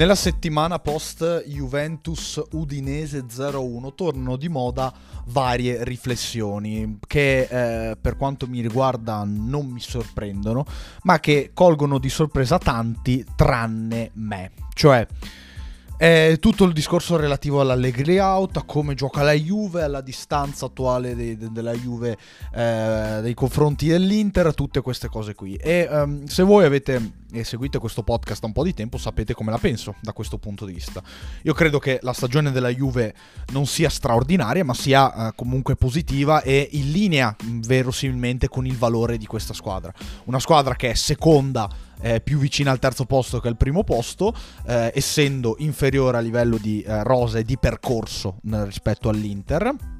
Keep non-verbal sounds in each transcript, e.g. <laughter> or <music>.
Nella settimana post Juventus Udinese 0-1 tornano di moda varie riflessioni che eh, per quanto mi riguarda non mi sorprendono, ma che colgono di sorpresa tanti tranne me. Cioè, è tutto il discorso relativo all'Allegri out, a come gioca la Juve, alla distanza attuale de- de- della Juve eh, nei confronti dell'Inter, tutte queste cose qui. E um, se voi avete seguite questo podcast da un po' di tempo, sapete come la penso da questo punto di vista. Io credo che la stagione della Juve non sia straordinaria, ma sia eh, comunque positiva e in linea verosimilmente con il valore di questa squadra. Una squadra che è seconda eh, più vicina al terzo posto che al primo posto, eh, essendo inferiore a livello di eh, rosa e di percorso rispetto all'Inter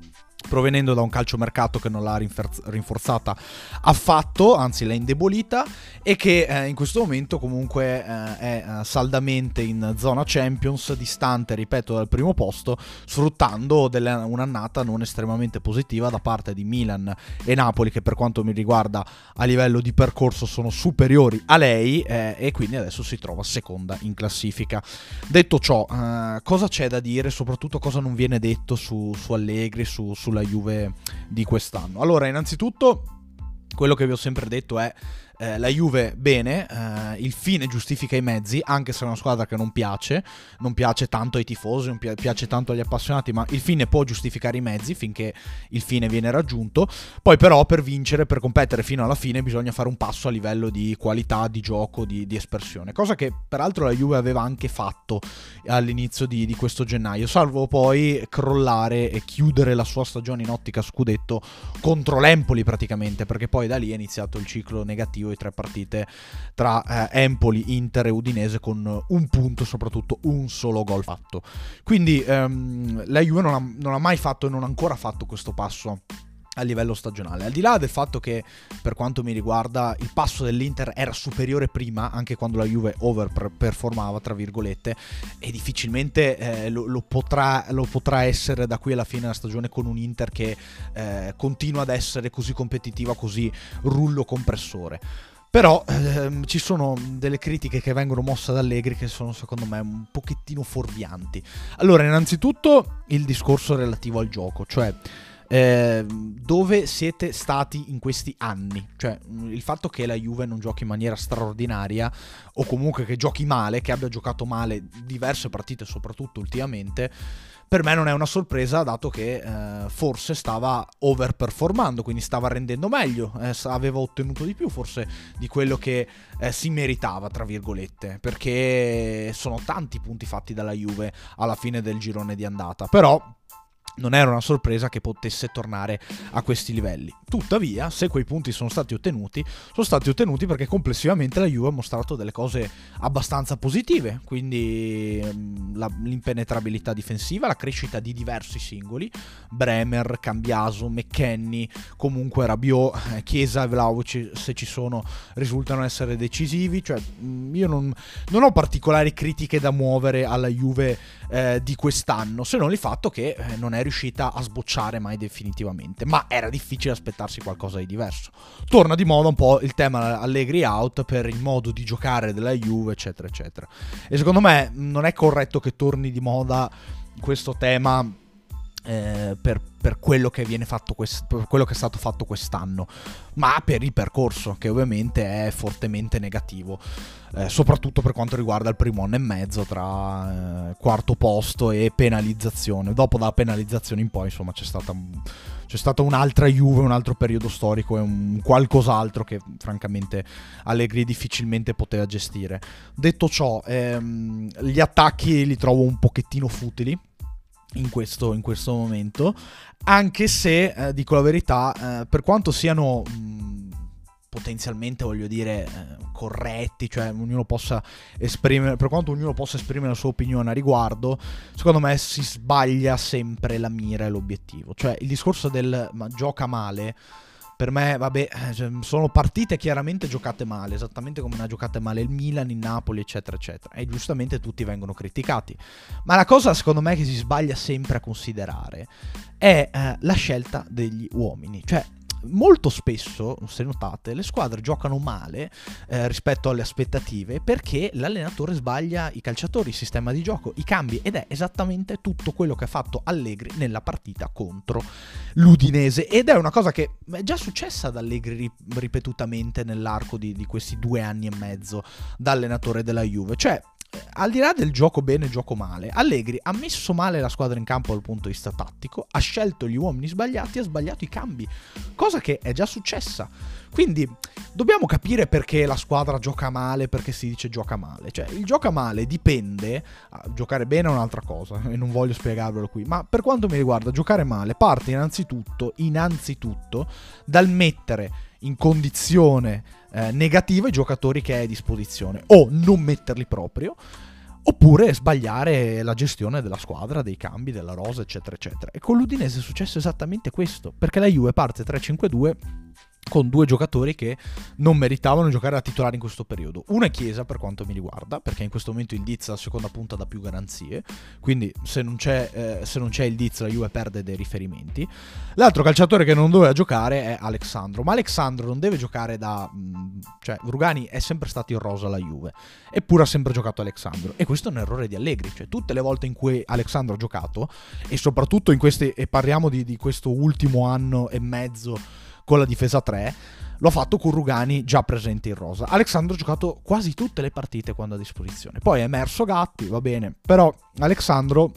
provenendo da un calciomercato che non l'ha rinforzata affatto, anzi l'ha indebolita e che eh, in questo momento comunque eh, è eh, saldamente in zona Champions, distante, ripeto, dal primo posto, sfruttando delle, un'annata non estremamente positiva da parte di Milan e Napoli che per quanto mi riguarda a livello di percorso sono superiori a lei eh, e quindi adesso si trova seconda in classifica. Detto ciò, eh, cosa c'è da dire, soprattutto cosa non viene detto su, su Allegri, su, su sulla Juve di quest'anno. Allora, innanzitutto, quello che vi ho sempre detto è eh, la Juve bene, eh, il fine giustifica i mezzi, anche se è una squadra che non piace, non piace tanto ai tifosi, non pi- piace tanto agli appassionati, ma il fine può giustificare i mezzi finché il fine viene raggiunto. Poi però per vincere, per competere fino alla fine bisogna fare un passo a livello di qualità, di gioco, di, di espressione, cosa che peraltro la Juve aveva anche fatto all'inizio di, di questo gennaio, salvo poi crollare e chiudere la sua stagione in ottica scudetto contro l'Empoli praticamente, perché poi da lì è iniziato il ciclo negativo e tre partite tra eh, Empoli, Inter e Udinese con un punto, soprattutto un solo gol fatto. Quindi ehm, la Juve non ha, non ha mai fatto e non ha ancora fatto questo passo a livello stagionale. Al di là del fatto che, per quanto mi riguarda, il passo dell'Inter era superiore prima, anche quando la Juve overperformava, tra virgolette, e difficilmente eh, lo, lo, potrà, lo, potrà, essere da qui alla fine della stagione con un Inter che eh, continua ad essere così competitiva, così rullo compressore. Però ehm, ci sono delle critiche che vengono mosse da Allegri che sono secondo me un pochettino fuorvianti. Allora, innanzitutto il discorso relativo al gioco, cioè eh, dove siete stati in questi anni? Cioè, il fatto che la Juve non giochi in maniera straordinaria o comunque che giochi male, che abbia giocato male diverse partite, soprattutto ultimamente, per me non è una sorpresa dato che eh, forse stava overperformando, quindi stava rendendo meglio, eh, aveva ottenuto di più forse di quello che eh, si meritava, tra virgolette, perché sono tanti punti fatti dalla Juve alla fine del girone di andata, però non era una sorpresa che potesse tornare a questi livelli. Tuttavia, se quei punti sono stati ottenuti, sono stati ottenuti perché complessivamente la Juve ha mostrato delle cose abbastanza positive, quindi mm, la, l'impenetrabilità difensiva, la crescita di diversi singoli, Bremer, Cambiaso, McKenny, comunque Rabiot, eh, Chiesa e Vlaovic se ci sono risultano essere decisivi, cioè mm, io non, non ho particolari critiche da muovere alla Juve eh, di quest'anno, se non il fatto che eh, non è riuscita a sbocciare mai definitivamente, ma era difficile aspettarsi qualcosa di diverso. Torna di moda un po' il tema Allegri out per il modo di giocare della Juve, eccetera, eccetera. E secondo me non è corretto che torni di moda questo tema eh, per, per, quello quest- per quello che è stato fatto quest'anno, ma per il percorso che ovviamente è fortemente negativo, eh, soprattutto per quanto riguarda il primo anno e mezzo tra eh, quarto posto e penalizzazione. Dopo dalla penalizzazione in poi, insomma, c'è stata, c'è stata un'altra Juve, un altro periodo storico e un qualcos'altro che francamente Allegri difficilmente poteva gestire. Detto ciò, ehm, gli attacchi li trovo un pochettino futili in questo, in questo momento, anche se, eh, dico la verità, eh, per quanto siano mh, potenzialmente, voglio dire, eh, corretti, cioè ognuno possa esprimere, per quanto ognuno possa esprimere la sua opinione a riguardo, secondo me si sbaglia sempre la mira e l'obiettivo. Cioè il discorso del ma, gioca male per me, vabbè, eh, cioè, sono partite chiaramente giocate male, esattamente come ne ha giocate male il Milan, il Napoli, eccetera, eccetera. E giustamente tutti vengono criticati. Ma la cosa, secondo me, che si sbaglia sempre a considerare è eh, la scelta degli uomini. Cioè, molto spesso, se notate, le squadre giocano male eh, rispetto alle aspettative perché l'allenatore sbaglia i calciatori, il sistema di gioco, i cambi ed è esattamente tutto quello che ha fatto Allegri nella partita contro l'Udinese. Ed è una cosa che è già successa ad Allegri ripetutamente nell'arco di, di questi due anni e mezzo da allenatore della Juve, cioè al di là del gioco bene e gioco male, Allegri ha messo male la squadra in campo dal punto di vista tattico, ha scelto gli uomini sbagliati e ha sbagliato i cambi, cosa che è già successa. Quindi dobbiamo capire perché la squadra gioca male, perché si dice gioca male. Cioè, il gioca male dipende, giocare bene è un'altra cosa <laughs> e non voglio spiegarvelo qui, ma per quanto mi riguarda giocare male parte innanzitutto, innanzitutto dal mettere in condizione eh, negativa i giocatori che hai a disposizione o non metterli proprio oppure sbagliare la gestione della squadra, dei cambi, della rosa, eccetera, eccetera. E con l'Udinese è successo esattamente questo, perché la Juve parte 3-5-2 con due giocatori che non meritavano di giocare a titolare in questo periodo. Una è Chiesa per quanto mi riguarda, perché in questo momento il Diz la seconda punta dà più garanzie, quindi se non c'è, eh, se non c'è il Diz la Juve perde dei riferimenti. L'altro calciatore che non doveva giocare è Alexandro, ma Alexandro non deve giocare da... Mm, cioè Rugani è sempre stato in rosa alla Juve, eppure ha sempre giocato Alexandro. E questo è un errore di Allegri, cioè tutte le volte in cui Alexandro ha giocato e soprattutto in queste, e parliamo di, di questo ultimo anno e mezzo, con la difesa 3. Lo ha fatto con Rugani già presente in rosa. Alexandro ha giocato quasi tutte le partite quando a disposizione. Poi è emerso Gatti, va bene. Però Alexandro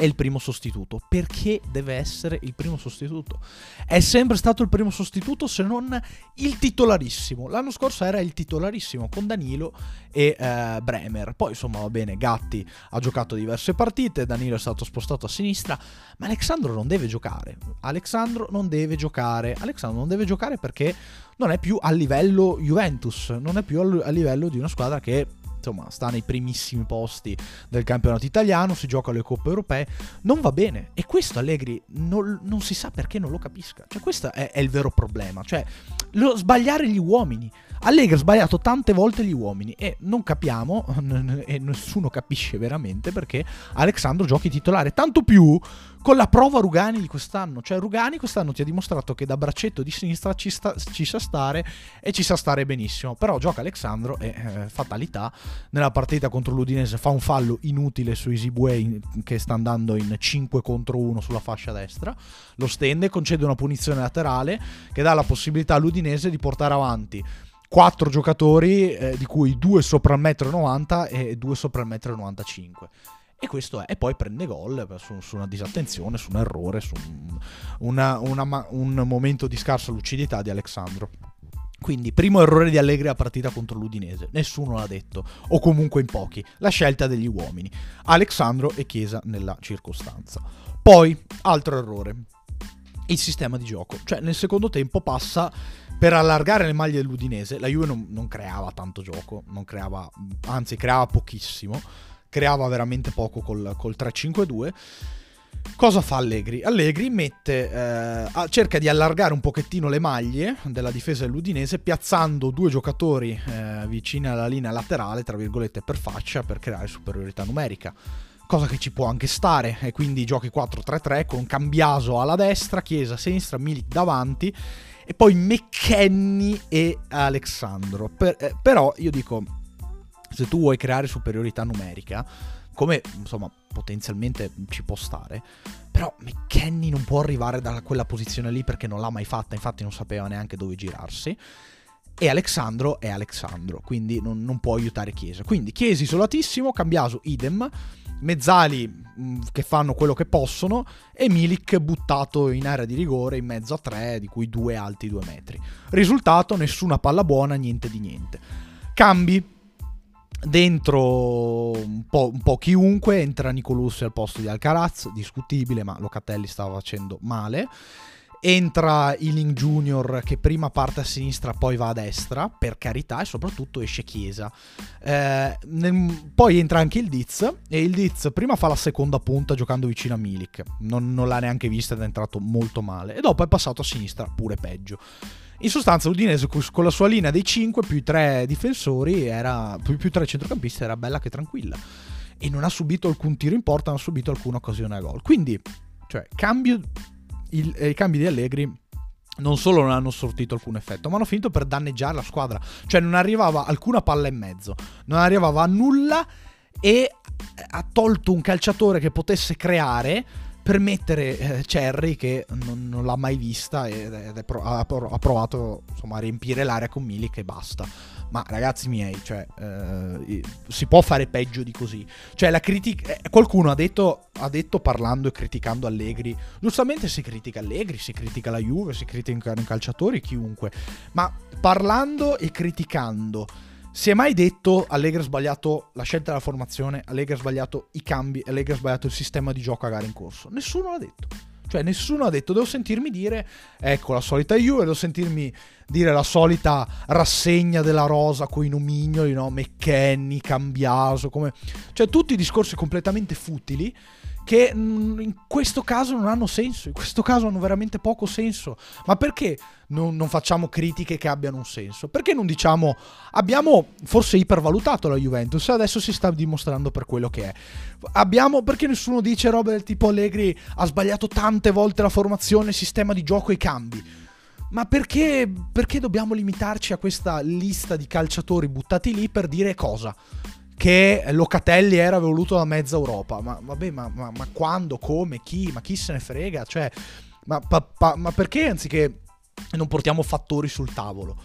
è il primo sostituto. Perché deve essere il primo sostituto? È sempre stato il primo sostituto se non il titolarissimo. L'anno scorso era il titolarissimo con Danilo e eh, Bremer. Poi insomma va bene, Gatti ha giocato diverse partite, Danilo è stato spostato a sinistra, ma Alexandro non deve giocare. Alexandro non deve giocare. Alexandro non deve giocare perché non è più a livello Juventus, non è più a livello di una squadra che insomma sta nei primissimi posti del campionato italiano, si gioca alle coppe europee, non va bene. E questo Allegri non, non si sa perché non lo capisca. Cioè questo è, è il vero problema, cioè lo, sbagliare gli uomini. Allegri ha sbagliato tante volte gli uomini e non capiamo, <laughs> e nessuno capisce veramente perché Alexandro giochi titolare, tanto più con la prova Rugani di quest'anno. Cioè Rugani quest'anno ti ha dimostrato che da braccetto di sinistra ci, sta, ci sa stare e ci sa stare benissimo. Però gioca Alexandro e eh, fatalità. Nella partita contro l'Udinese fa un fallo inutile su Isibue che sta andando in 5 contro 1 sulla fascia destra. Lo stende, concede una punizione laterale che dà la possibilità all'Udinese di portare avanti quattro giocatori, eh, di cui due sopra il 1,90 m e due sopra il 1,95 m. E questo è, e poi prende gol su, su, una disattenzione, su un errore, su un, una, una, un momento di scarsa lucidità di Alessandro. Quindi, primo errore di Allegri a partita contro l'Udinese. Nessuno l'ha detto, o comunque in pochi. La scelta degli uomini. Alexandro e Chiesa nella circostanza. Poi, altro errore. Il sistema di gioco. Cioè, nel secondo tempo passa per allargare le maglie dell'Udinese. La Juve non, non creava tanto gioco, creava, anzi, creava pochissimo creava veramente poco col, col 3-5-2. Cosa fa Allegri? Allegri mette, eh, cerca di allargare un pochettino le maglie della difesa dell'Udinese piazzando due giocatori eh, vicini alla linea laterale, tra virgolette, per faccia per creare superiorità numerica. Cosa che ci può anche stare, e quindi giochi 4-3-3 con Cambiaso alla destra, Chiesa a sinistra, Milik davanti e poi McKenny e Alexandro. Per, eh, però io dico, se tu vuoi creare superiorità numerica, come insomma potenzialmente ci può stare, però McKenny non può arrivare da quella posizione lì perché non l'ha mai fatta, infatti non sapeva neanche dove girarsi. E Alexandro è Alexandro, quindi non, non può aiutare Chiesa. Quindi Chiesa isolatissimo, Cambiaso idem, Mezzali mm, che fanno quello che possono e Milik buttato in area di rigore in mezzo a tre, di cui due alti due metri. Risultato, nessuna palla buona, niente di niente. Cambi, Dentro un po', un po', chiunque, entra Nicolussi al posto di Alcaraz, discutibile, ma Locatelli stava facendo male. Entra Ealing Junior che prima parte a sinistra, poi va a destra, per carità, e soprattutto esce Chiesa. Eh, nel, poi entra anche il Diz, e il Diz prima fa la seconda punta giocando vicino a Milik, non, non l'ha neanche vista ed è entrato molto male, e dopo è passato a sinistra, pure peggio. In sostanza l'Udinese con la sua linea dei 5 più i 3 difensori, era, più, più 3 centrocampisti, era bella che tranquilla. E non ha subito alcun tiro in porta, non ha subito alcuna occasione a gol. Quindi, cioè, cambio, il, eh, i cambi di Allegri non solo non hanno sortito alcun effetto, ma hanno finito per danneggiare la squadra. Cioè non arrivava alcuna palla in mezzo, non arrivava a nulla e ha tolto un calciatore che potesse creare per mettere eh, Cherry che non, non, l'ha mai vista ed è, pro- ha, provato insomma, a riempire l'area con Milik e basta. Ma ragazzi miei, cioè, eh, si può fare peggio di così. Cioè, la critica. Eh, qualcuno ha detto, ha detto, parlando e criticando Allegri. Giustamente si critica Allegri, si critica la Juve, si criticano i calciatori, chiunque. Ma parlando e criticando si è mai detto Allegri ha sbagliato la scelta della formazione, Allegri ha sbagliato i cambi, Allegri ha sbagliato il sistema di gioco a gara in corso? Nessuno l'ha detto. Cioè nessuno ha detto, devo sentirmi dire, ecco la solita Juve, devo sentirmi dire la solita rassegna della rosa con i nomignoli, no? McKenny, Cambiaso, come... Cioè tutti discorsi completamente futili che mm, in questo caso non hanno senso, in questo caso hanno veramente poco senso. Ma perché non, non, facciamo critiche che abbiano un senso? Perché non diciamo abbiamo forse ipervalutato la Juventus e adesso si sta dimostrando per quello che è? Abbiamo, perché nessuno dice roba del tipo Allegri ha sbagliato tante volte la formazione, il sistema di gioco e i cambi? Ma perché, perché dobbiamo limitarci a questa lista di calciatori buttati lì per dire cosa? che Locatelli era voluto da mezza Europa. Ma vabbè, ma, ma, ma quando, come, chi? Ma chi se ne frega? Cioè, ma, pa, pa, ma perché anziché non portiamo fattori sul tavolo?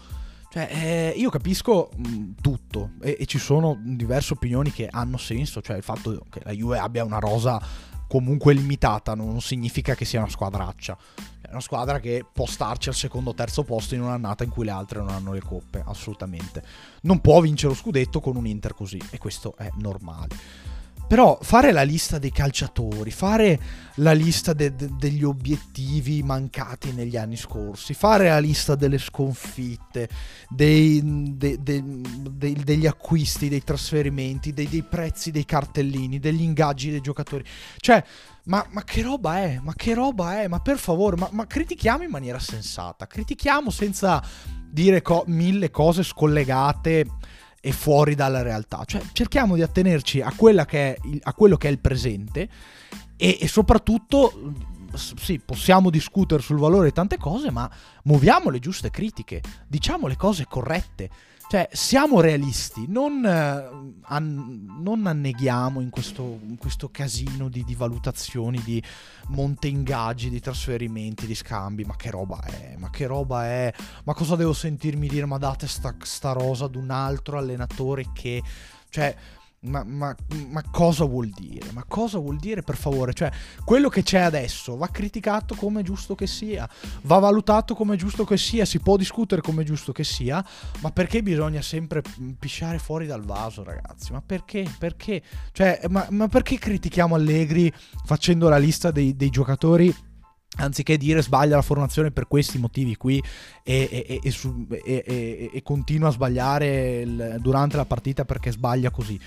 Cioè, eh, io capisco mh, tutto e, e, ci sono diverse opinioni che hanno senso, cioè il fatto che la Juve abbia una rosa comunque limitata non significa che sia una squadraccia. È una squadra che può starci al secondo o terzo posto in un'annata in cui le altre non hanno le coppe, assolutamente. Non può vincere lo scudetto con un Inter così, e questo è normale. Però fare la lista dei calciatori, fare la lista de- de- degli obiettivi mancati negli anni scorsi, fare la lista delle sconfitte, dei, de- degli acquisti, dei trasferimenti, dei-, dei prezzi dei cartellini, degli ingaggi dei giocatori. Cioè, ma, ma, che roba è? Ma che roba è? Ma per favore, ma, ma critichiamo in maniera sensata, critichiamo senza dire co- mille cose scollegate e fuori dalla realtà. Cioè, cerchiamo di attenerci a, il, a quello che è il presente e, e soprattutto sì, possiamo discutere sul valore di tante cose, ma muoviamo le giuste critiche, diciamo le cose corrette. Cioè, siamo realisti, non, eh, an- non anneghiamo in questo, in questo casino di, di, valutazioni, di monte ingaggi, di trasferimenti, di scambi. Ma che roba è? Ma che roba è? Ma cosa devo sentirmi dire? Ma date sta, sta rosa ad un altro allenatore che... Cioè, ma, ma, ma, cosa vuol dire? Ma cosa vuol dire per favore? Cioè, quello che c'è adesso va criticato come giusto che sia, va valutato come giusto che sia, si può discutere come giusto che sia, ma perché bisogna sempre pisciare fuori dal vaso, ragazzi? Ma perché? Perché? Cioè, ma, ma perché critichiamo Allegri facendo la lista dei, dei giocatori? anziché dire sbaglia la formazione per questi motivi qui e, e, e, e continua a sbagliare il, durante la partita perché sbaglia così.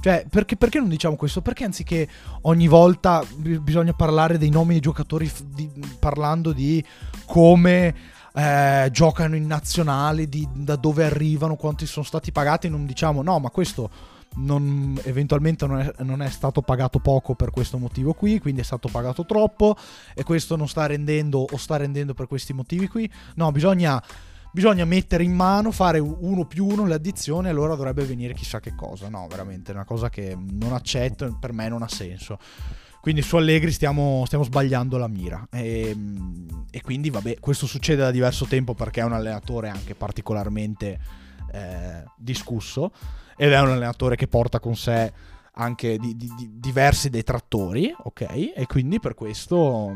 Cioè, perché, perché, non diciamo questo? Perché anziché ogni volta bisogna parlare dei nomi dei giocatori di, parlando di come eh, giocano in nazionale, di, da dove arrivano, quanti sono stati pagati, non diciamo no, ma questo non, eventualmente non è, non è, stato pagato poco per questo motivo qui, quindi è stato pagato troppo e questo non sta rendendo o sta rendendo per questi motivi qui. No, bisogna, bisogna mettere in mano, fare uno più uno le addizioni e allora dovrebbe venire chissà che cosa. No, veramente è una cosa che non accetto, per me non ha senso. Quindi su Allegri stiamo, stiamo sbagliando la mira. E, e, quindi, vabbè, questo succede da diverso tempo perché è un allenatore anche particolarmente eh, discusso ed è un allenatore che porta con sé anche di, di, di diversi detrattori, ok? E quindi per questo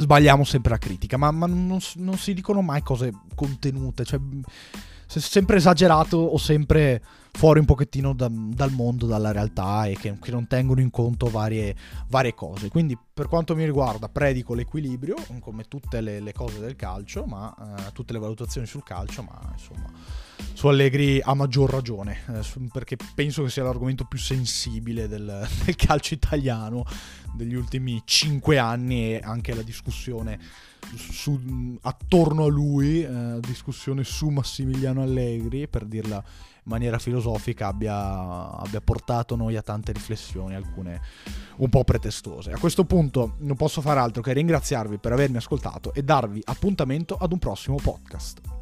sbagliamo sempre la critica, ma, ma non, non, si dicono mai cose contenute, cioè sempre esagerato o sempre fuori un pochettino da, dal mondo, dalla realtà e che, che non tengono in conto varie, varie, cose. Quindi per quanto mi riguarda predico l'equilibrio, come tutte le, le cose del calcio, ma uh, tutte le valutazioni sul calcio, ma insomma su Allegri a maggior ragione, eh, perché penso che sia l'argomento più sensibile del, <laughs> del calcio italiano degli ultimi cinque anni e anche la discussione su, attorno a lui, eh, discussione su Massimiliano Allegri, per dirla in maniera filosofica, abbia, abbia, portato noi a tante riflessioni, alcune un po' pretestose. A questo punto non posso fare altro che ringraziarvi per avermi ascoltato e darvi appuntamento ad un prossimo podcast.